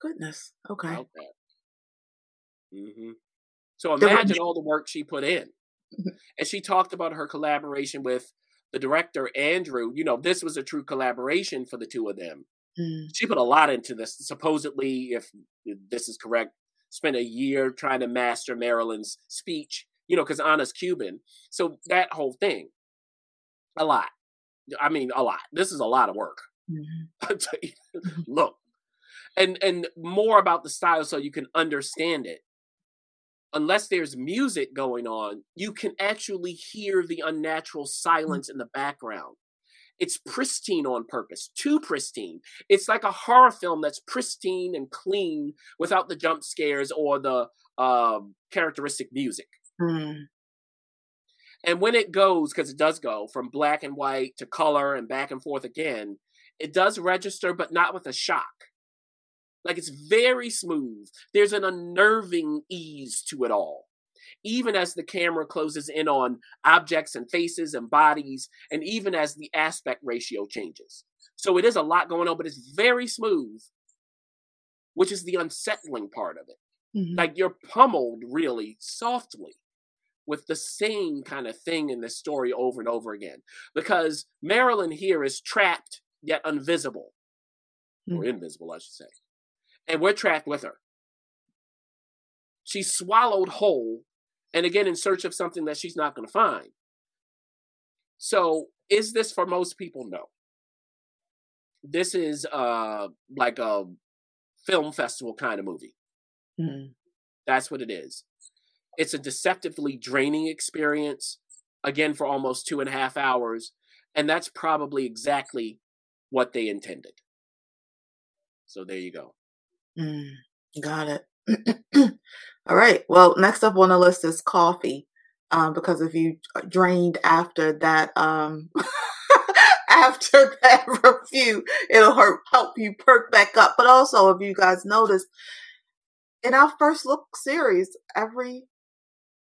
Goodness. Okay. Okay.
Mm-hmm. So imagine all the work she put in. Mm-hmm. And she talked about her collaboration with the director, Andrew. You know, this was a true collaboration for the two of them. Mm. She put a lot into this. Supposedly, if this is correct, spent a year trying to master Marilyn's speech, you know, because Ana's Cuban. So that whole thing, a lot. I mean, a lot. This is a lot of work. Mm-hmm. <laughs> mm-hmm. Look, and and more about the style so you can understand it unless there's music going on, you can actually hear the unnatural mm. silence in the background. It's pristine on purpose, too pristine. It's like a horror film that's pristine and clean without the jump scares or the uh, characteristic music. Mm. And when it goes, because it does go from black and white to color and back and forth again, it does register, but not with a shock. Like it's very smooth. There's an unnerving ease to it all. Even as the camera closes in on objects and faces and bodies, and even as the aspect ratio changes. So it is a lot going on, but it's very smooth, which is the unsettling part of it. Mm-hmm. Like you're pummeled really softly with the same kind of thing in this story over and over again. Because Marilyn here is trapped yet invisible, mm-hmm. or invisible, I should say and we're trapped with her. She's swallowed whole, and again in search of something that she's not going to find. So, is this for most people? No. This is uh like a film festival kind of movie. Mm-hmm. That's what it is. It's a deceptively draining experience, again for almost two and a half hours, and that's probably exactly what they intended. So there you go.
Mm, got it. <clears throat> All right. Well, next up on the list is coffee. Um, because if you uh, drained after that, um, <laughs> after <laughs> that review, it'll hurt, help you perk back up. But also, if you guys noticed, in our first look series, every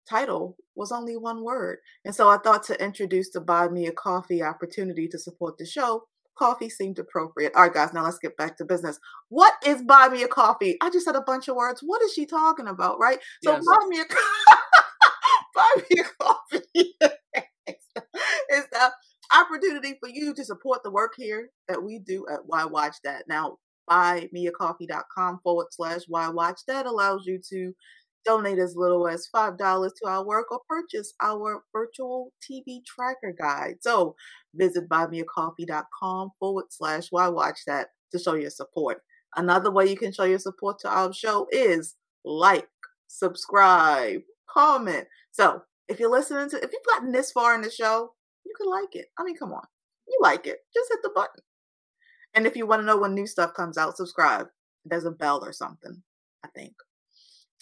title was only one word. And so I thought to introduce the Buy Me a Coffee opportunity to support the show, coffee seemed appropriate. All right, guys, now let's get back to business. What is buy me a coffee? I just said a bunch of words. What is she talking about, right? So yes. buy me a <laughs> buy me a coffee <laughs> is the opportunity for you to support the work here that we do at Why Watch That. Now, buymeacoffee.com forward slash Why Watch That allows you to donate as little as $5 to our work or purchase our virtual TV tracker guide. So visit buymeacoffee.com forward slash why watch that to show your support. Another way you can show your support to our show is like, subscribe, comment. So if you're listening to, if you've gotten this far in the show, you can like it. I mean, come on. You like it. Just hit the button. And if you want to know when new stuff comes out, subscribe. There's a bell or something, I think.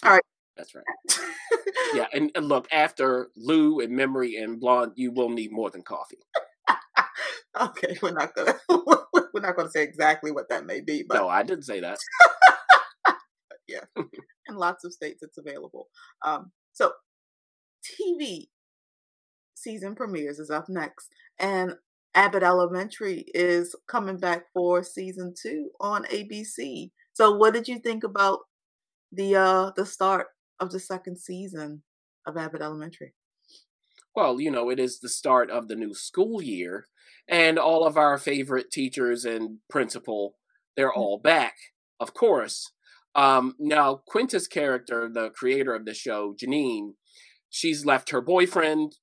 All right.
That's right. <laughs> yeah, and, and, look, after Lou and Memory and Blonde, you will need more than coffee. <laughs>
okay, we're not gonna <laughs> we're not gonna say exactly what that may be, but
no, I didn't say that.
yeah, in lots of states it's available. Um, so TV season premieres is up next, and Abbott Elementary is coming back for season two on ABC. So, what did you think about the uh the start of the second season of Abbott Elementary?
Well, you know, it is the start of the new school year, and all of our favorite teachers and principal, they're mm. all back, of course. Um, now, Quinta's character, the creator of the show, Janine, she's left her boyfriend.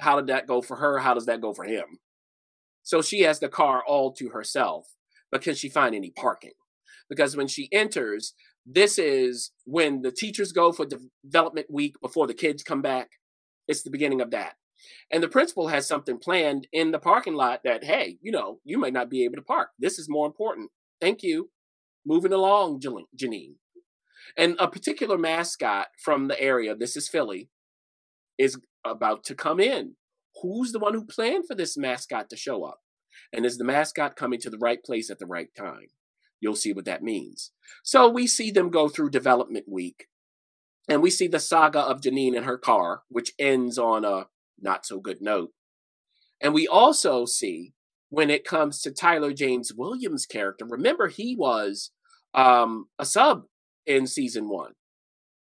How did that go for her? How does that go for him? So she has the car all to herself, but can she find any parking? Because when she enters, this is when the teachers go for development week before the kids come back. It's the beginning of that. And the principal has something planned in the parking lot that, hey, you know, you might not be able to park. This is more important. Thank you. Moving along, Janine. And a particular mascot from the area, this is Philly, is about to come in. Who's the one who planned for this mascot to show up? And is the mascot coming to the right place at the right time? You'll see what that means. So we see them go through development week. And we see the saga of Janine and her car, which ends on a not so good note. And we also see when it comes to Tyler James Williams' character, remember he was um, a sub in season one.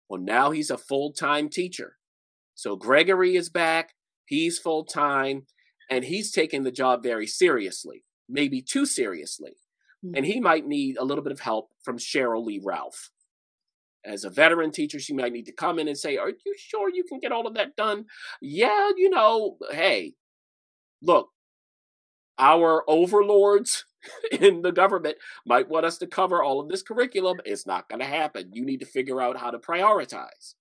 Well, now he's a full time teacher. So Gregory is back. He's full time and he's taking the job very seriously, maybe too seriously. Mm-hmm. And he might need a little bit of help from Sheryl Lee Ralph. As a veteran teacher, she might need to come in and say, Are you sure you can get all of that done? Yeah, you know, hey, look, our overlords <laughs> in the government might want us to cover all of this curriculum. It's not going to happen. You need to figure out how to prioritize.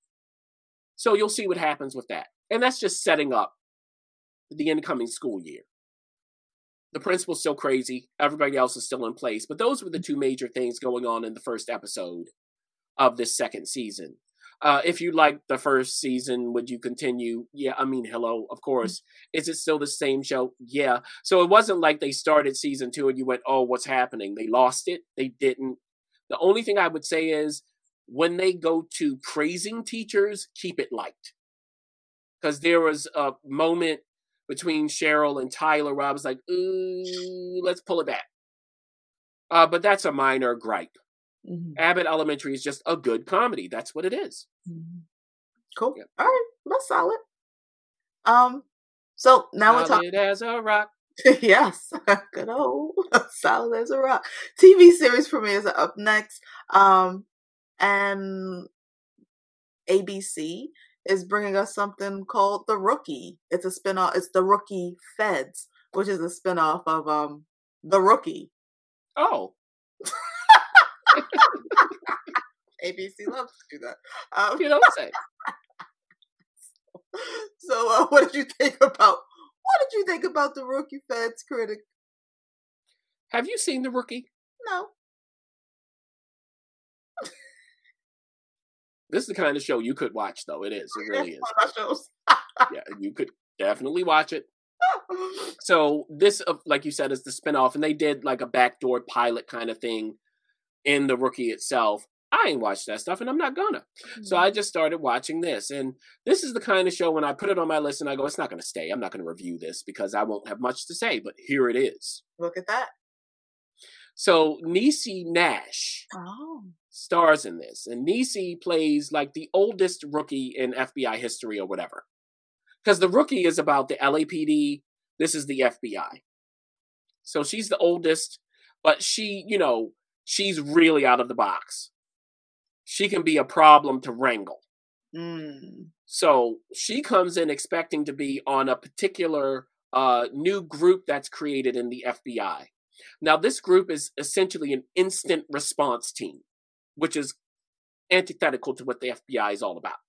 So you'll see what happens with that. And that's just setting up the incoming school year. The principal's still crazy. Everybody else is still in place. But those were the two major things going on in the first episode of this second season. Uh, if you liked the first season, would you continue? Yeah, I mean, hello, of course. Is it still the same show? Yeah. So it wasn't like they started season two and you went, oh, what's happening? They lost it. They didn't. The only thing I would say is when they go to praising teachers, keep it light. Because there was a moment between Sheryl and Tyler where I was like, ooh, let's pull it back. Uh, but that's a minor gripe. Mm-hmm. Abbott Elementary is just a good comedy. That's what it is.
Mm-hmm. Cool. Yeah. All right, that's solid. Um, so now
solid
we're talking
as a rock. <laughs>
yes, <laughs> good old <laughs> solid as a rock. TV series premieres are up next. Um, and ABC is bringing us something called The Rookie. It's a spinoff. It's The Rookie Feds, which is a spinoff of um The Rookie.
Oh. <laughs>
ABC loves to do that. Um,
you don't say.
so, uh, what did you think about? What did you think about the Rookie Feds critic?
Have you seen the Rookie?
No.
This is the kind of show you could watch, though. It is. It really is. yeah, you could definitely watch it. <laughs> So this, uh, like you said, is the spinoff, and they did like a backdoor pilot kind of thing in the rookie itself. I ain't watched that stuff, and I'm not gonna. Mm-hmm. So I just started watching this, and this is the kind of show when I put it on my list, and I go, it's not gonna stay. I'm not gonna review this because I won't have much to say. But here it is.
Look at that.
So Niecy Nash.
Oh
stars in this. And Niecy plays like the oldest rookie in FBI history or whatever. Because the rookie is about the LAPD, this is the FBI. So she's the oldest, but she, you know, she's really out of the box. She can be a problem to wrangle.
Mm.
So she comes in expecting to be on a particular uh, new group that's created in the FBI. Now, this group is essentially an instant response team which is antithetical to what the FBI is all about.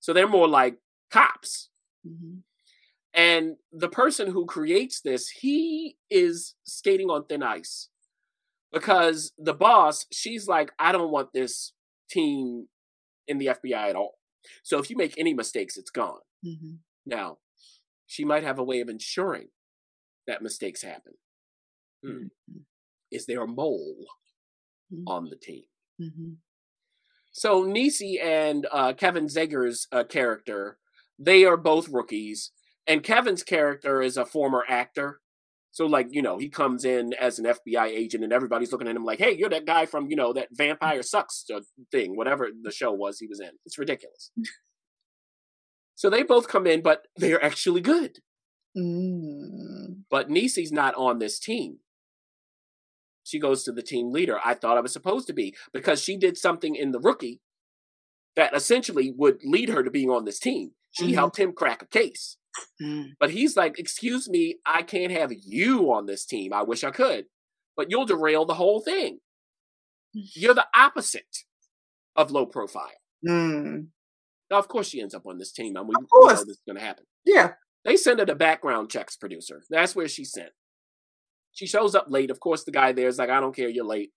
So they're more like cops.
Mm-hmm.
And the person who creates this, he is skating on thin ice because the boss, she's like, I don't want this team in the FBI at all. So if you make any mistakes, it's gone.
Mm-hmm.
Now, she might have a way of ensuring that mistakes happen. Hmm. Mm-hmm. Is there a mole mm-hmm. on the team?
Mm-hmm.
So Niecy and uh, Kevin Zegers' uh, character, they are both rookies, and Kevin's character is a former actor. So, like, you know, he comes in as an FBI agent, and everybody's looking at him like, "Hey, you're that guy from, you know, that Vampire Sucks uh, thing, whatever the show was he was in." It's ridiculous. <laughs> so they both come in, but they're actually good.
Mm.
But Niecy's not on this team she goes to the team leader. I thought I was supposed to be because she did something in the rookie that essentially would lead her to being on this team. She mm-hmm. helped him crack a case.
Mm.
But he's like, Excuse me, I can't have you on this team. I wish I could, but you'll derail the whole thing. <sighs> You're the opposite of low profile.
Mm.
Now, of course, she ends up on this team. and we,
we know
this is going to happen.
Yeah.
They send her to background checks producer. That's where she's sent. She shows up late. Of course, the guy there is like, I don't care, you're late.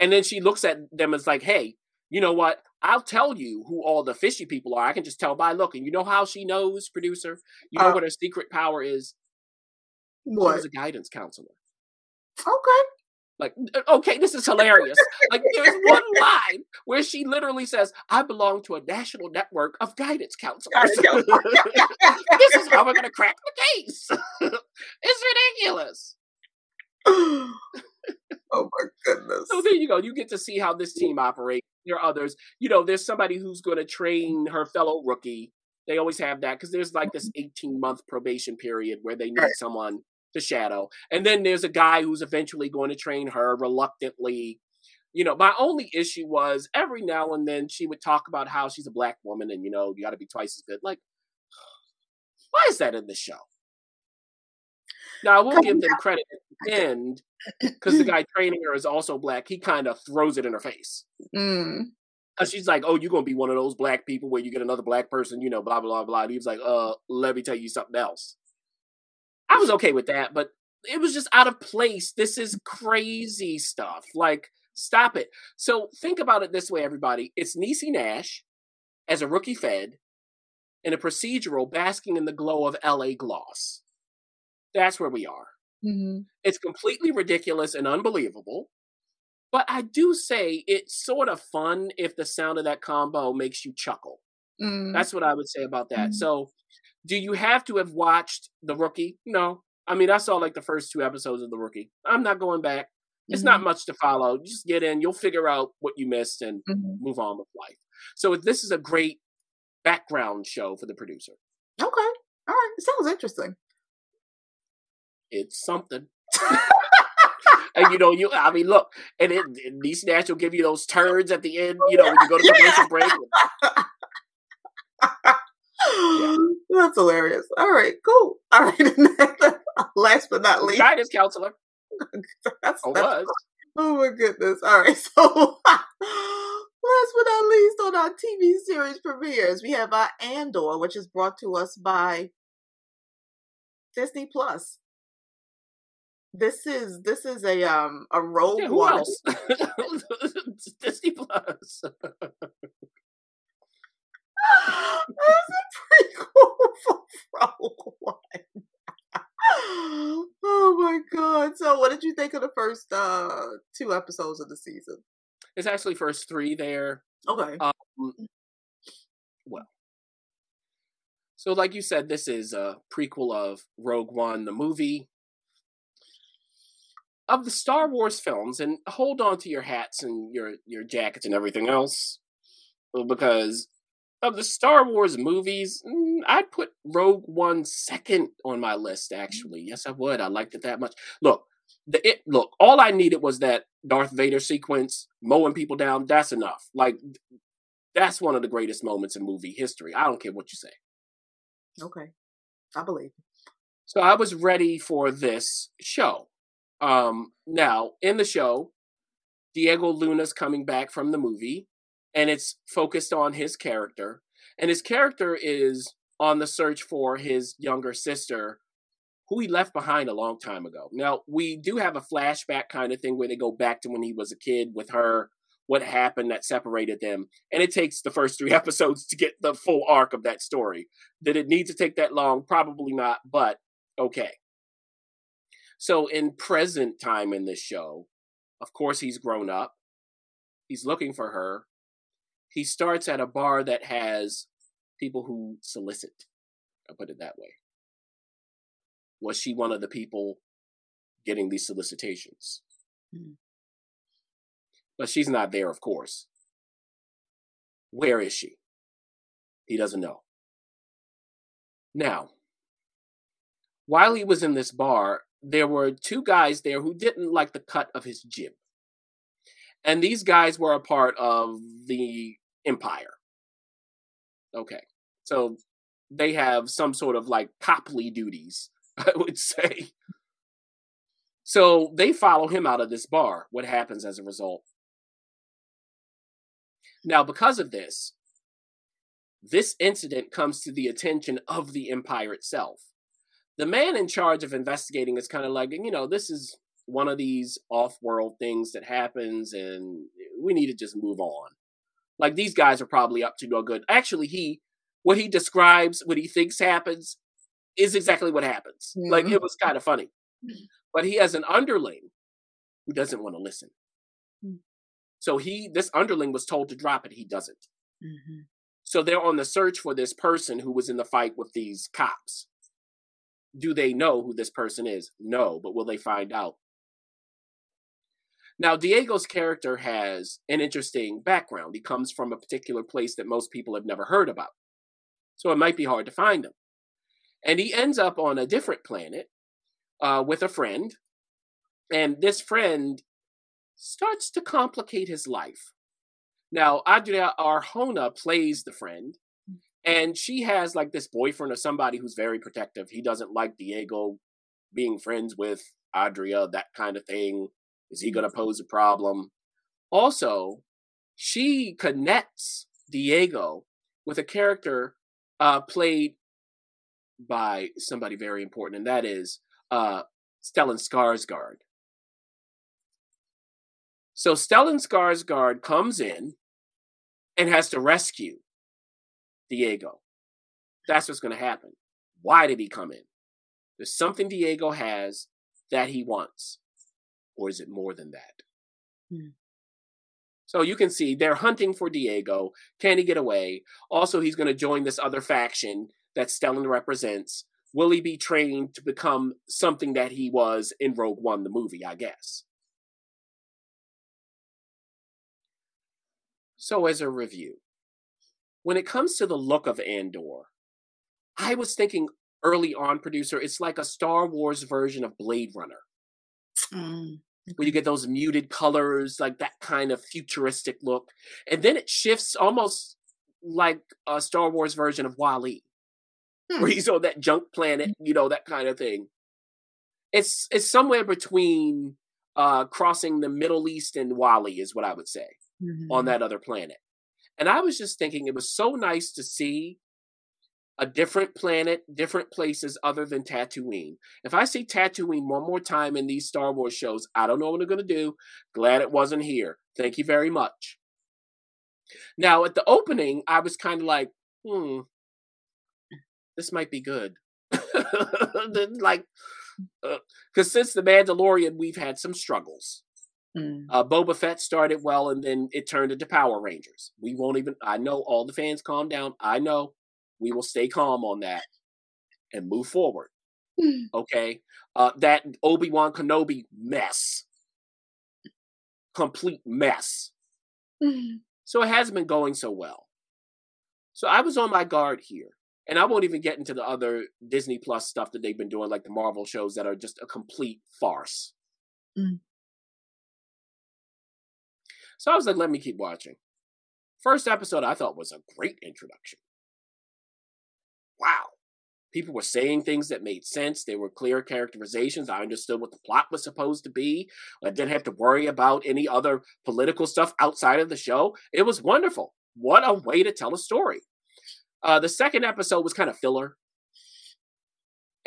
And then she looks at them as like, hey, you know what? I'll tell you who all the fishy people are. I can just tell by looking. You know how she knows, producer? You know uh, what her secret power is?
What?
She's a guidance counselor.
Okay.
Like, okay, this is hilarious. like, there's one <laughs> line where she literally says, I belong to a national network of guidance counselors. <laughs> this is how we're going to crack the case. <laughs> it's ridiculous. <laughs>
oh my goodness.
So there you go. You get to see how this team operates. There are others. You know, there's somebody who's going to train her fellow rookie. They always have that because there's like this
Mm-hmm.
18 month probation period where they need
Right.
someone to shadow. And then there's a guy who's eventually going to train her reluctantly. You know, my only issue was every now and then she would talk about how she's a black woman and, you know, you got to be twice as good. Like, why is that in the show? Now, I will give them credit end because the guy training her is also black. He kind of throws it in her face.
Mm.
Cause she's like, "Oh, you're gonna be one of those black people where you get another black person, you know, blah blah blah." And he was like, "Uh, let me tell you something else." I was okay with that, but it was just out of place. This is crazy stuff. Like, stop it. So think about it this way, everybody. It's Niecy Nash as a rookie Fed in a procedural basking in the glow of L.A. gloss. That's where we are.
Hmm
It's completely ridiculous and unbelievable. But I do say it's sort of fun if the sound of that combo makes you chuckle.
Mm.
That's what I would say about that.
Mhm.
So, do you have to have watched The Rookie? No. I mean, I saw like the first two episodes of The Rookie. I'm not going back. It's not much to follow. Just get in, you'll figure out what you missed and
Mhm.
move on with life. So, this is a great background show for the producer.
Okay. All right. It sounds interesting.
It's something. and you know, you I mean, look, and it, and Niecy Nash will give you those turns at the end. You know, when you go to commercial break. <laughs>
That's hilarious. All right, cool. All right. <laughs> Last but not least,
Guidance counselor. <laughs>
that's,
I
that's
was.
Oh my goodness. All right. So last but not least on our TV series premieres, we have our Andor, which is brought to us by Disney Plus. This is this is a um a Rogue
Yeah, who
One.
else? <laughs> Disney Plus.
It's a prequel for Rogue One. <laughs> oh my god. So what did you think of the first uh two episodes of the season?
It's actually first three there.
Okay.
Um, well, so like you said, this is a prequel of Rogue One, the movie. Of the Star Wars films, and hold on to your hats and your your jackets and everything else, because of the Star Wars movies, mm, I'd put Rogue One second on my list. Actually, yes, I would. I liked it that much. Look, the it look. All I needed was that Darth Vader sequence, mowing people down. That's enough. Like that's one of the greatest moments in movie history. I don't care what you say.
Okay. I believe.
So I was ready for this show. Um, now, in the show, Diego Luna's coming back from the movie, and it's focused on his character. And his character is on the search for his younger sister, who he left behind a long time ago. Now, we do have a flashback kind of thing where they go back to when he was a kid with her, what happened that separated them. And it takes the first three <laughs> episodes to get the full arc of that story. Did it need to take that long? Probably not, but okay. So, in present time in this show, of course, he's grown up. He's looking for her. He starts at a bar that has people who solicit. I'll put it that way. Was she one of the people getting these solicitations?
Mhm.
But she's not there, of course. Where is she? He doesn't know. Now, while he was in this bar, there were two guys there who didn't like the cut of his jib. And these guys were a part of the Empire. Okay. So they have some sort of like copley duties, <laughs> I would say. So they follow him out of this bar. What happens as a result? Now, because of this, this incident comes to the attention of the Empire itself. The man in charge of investigating is kind of like, you know, this is one of these off world things that happens and we need to just move on. Like these guys are probably up to no good. Actually, he, what he describes, what he thinks happens, is exactly what happens. Like
Mhm.
it was kind of funny. But he has an underling who doesn't want to listen.
Mm.
So he, this underling was told to drop it. He doesn't.
Mm-hmm.
So they're on the search for this person who was in the fight with these cops. Do they know who this person is? No, but will they find out? Now, Diego's character has an interesting background. He comes from a particular place that most people have never heard about. So it might be hard to find him. And he ends up on a different planet uh, with a friend. And this friend starts to complicate his life. Now, Adria Arjona plays the friend, and she has like this boyfriend or somebody who's very protective. He doesn't like Diego being friends with Adria, that kind of thing. Is he going to pose a problem? Also, she connects Diego with a character uh, played by somebody very important, and that is uh, Stellan Skarsgård. So Stellan Skarsgård comes in and has to rescue Diego. That's what's going to happen. Why did he come in? There's something Diego has that he wants. Or is it more than that? Hmm. So you can see they're hunting for Diego. Can he get away? Also, he's going to join this other faction that Stellan represents. Will he be trained to become something that he was in Rogue One, the movie, I guess? So, as a review, when it comes to the look of Andor, I was thinking early on, producer, it's like a Star Wars version of Blade Runner. Mm. Where you get those muted colors, like that kind of futuristic look. And then it shifts almost like a Star Wars version of WALL-E. Hmm. Where he's on that junk planet, you know, that kind of thing. It's it's somewhere between uh crossing the Middle East and WALL-E is what I would say mm-hmm. on that other planet. And I was just thinking it was so nice to see a different planet, different places other than Tatooine. If I see Tatooine one more time in these Star Wars shows, I don't know what I'm going to do. Glad it wasn't here. Thank you very much. Now, at the opening, I was kind of like, hmm, this might be good. <laughs> like, because uh, since The Mandalorian, we've had some struggles. Mm. Uh, Boba Fett started well, and then it turned into Power Rangers. We won't even. I know all the fans calm down. I know we will stay calm on that and move forward. Mm. Okay, uh, that Obi Wan Kenobi mess, complete mess. Mm. So it hasn't been going so well. So I was on my guard here. And I won't even get into the other Disney Plus stuff that they've been doing, like the Marvel shows that are just a complete farce. Mm. So I was like, let me keep watching. First episode I thought was a great introduction. Wow. People were saying things that made sense. They were clear characterizations. I understood what the plot was supposed to be. I didn't have to worry about any other political stuff outside of the show. It was wonderful. What a way to tell a story. Uh, the second episode was kind of filler.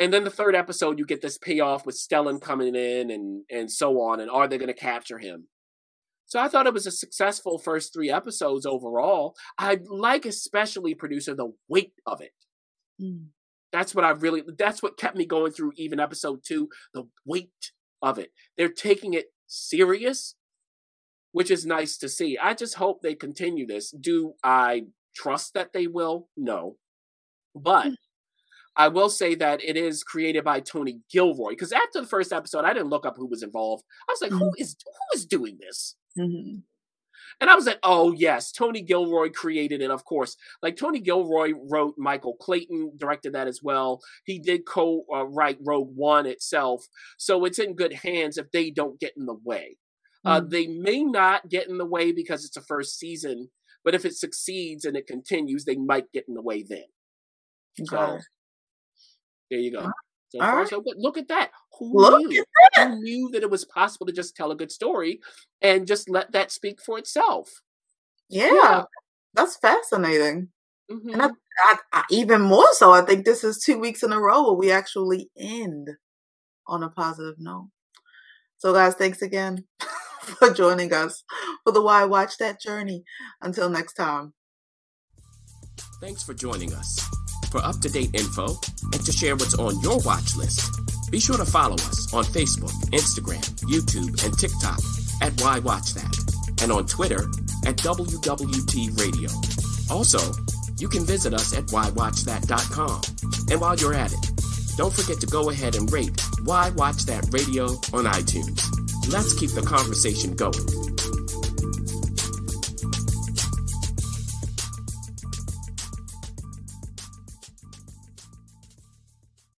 And then the third episode, you get this payoff with Stellan coming in and, and so on. And are they going to capture him? So I thought it was a successful first three episodes overall. I like especially producer the weight of it. Mm. That's what I really that's what kept me going through even episode 2, the weight of it. They're taking it serious, which is nice to see. I just hope they continue this. Do I trust that they will? No. But mm. I will say that it is created by Tony Gilroy because after the first episode, I didn't look up who was involved. I was like, mm-hmm. who is who is doing this? Mm-hmm. And I was like, oh, yes, Tony Gilroy created it, of course. Like, Tony Gilroy wrote Michael Clayton, directed that as well. He did co write Rogue One itself. So it's in good hands if they don't get in the way. Uh, mm-hmm. Uh, they may not get in the way because it's a first season, but if it succeeds and it continues, they might get in the way then. So, there you go. So far, right. so good. Look at that. Who look knew? That. Who knew that it was possible to just tell a good story and just let that speak for itself?
Yeah, yeah. that's fascinating. Mm-hmm. And I, I, I, even more so, I think this is two weeks in a row where we actually end on a positive note. So, guys, thanks again <laughs> for joining us for the Why Watch That Journey. Until next time.
Thanks for joining us. For up to date info and to share what's on your watch list, be sure to follow us on Facebook, Instagram, YouTube, and TikTok at Why Watch That, and on Twitter at WWT Radio. Also, you can visit us at whywatchthat.com. And while you're at it, don't forget to go ahead and rate Why Watch That Radio on iTunes. Let's keep the conversation going.